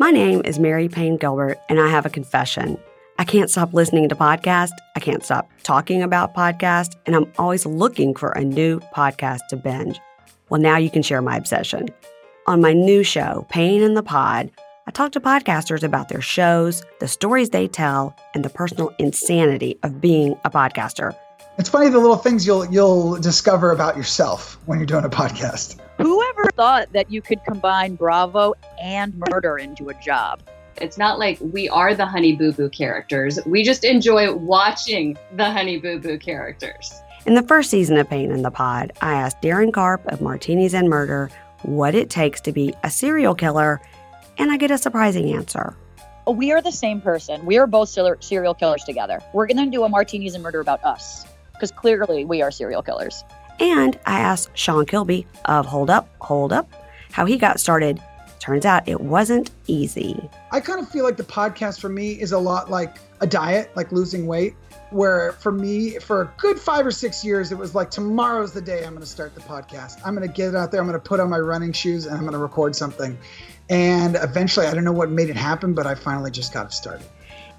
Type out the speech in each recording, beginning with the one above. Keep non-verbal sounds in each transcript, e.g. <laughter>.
My name is Mary Payne Gilbert, and I have a confession. I can't stop listening to podcasts. I can't stop talking about podcasts, and I'm always looking for a new podcast to binge. Well, now you can share my obsession. On my new show, Payne in the Pod, I talk to podcasters about their shows, the stories they tell, and the personal insanity of being a podcaster. It's funny the little things you'll you'll discover about yourself when you're doing a podcast. Whoever thought that you could combine Bravo and murder into a job? It's not like we are the Honey Boo Boo characters. We just enjoy watching the Honey Boo Boo characters. In the first season of Payne in the Pod, I asked Darren Karp of Martinis and Murder what it takes to be a serial killer, and I get a surprising answer. We are the same person. We are both serial killers together. We're going to do a Martinis and Murder about us because clearly we are serial killers. And I asked Sean Kilby of Hold Up, Hold Up, how he got started. Turns out it wasn't easy. I kind of feel like the podcast for me is a lot like a diet, like losing weight. Where for me, for a good five or six years, it was like tomorrow's the day I'm going to start the podcast. I'm going to get it out there, I'm going to put on my running shoes, and I'm going to record something. And eventually, I don't know what made it happen, but I finally just got it started.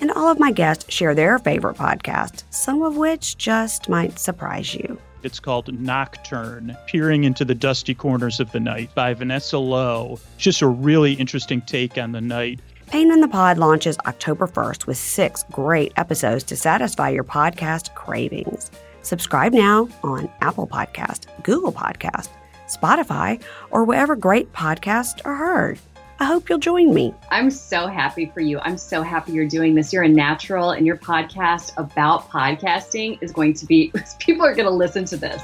And all of my guests share their favorite podcasts, some of which just might surprise you. It's called Nocturne, Peering into the Dusty Corners of the Night by Vanessa Lowe. It's just a really interesting take on the night. Payne in the Pod launches October 1st with six great episodes to satisfy your podcast cravings. Subscribe now on Apple Podcast, Google Podcast, Spotify, or wherever great podcasts are heard. I hope you'll join me. I'm so happy for you. I'm so happy you're doing this. You're a natural, and your podcast about podcasting is going to be, <laughs> people are going to listen to this.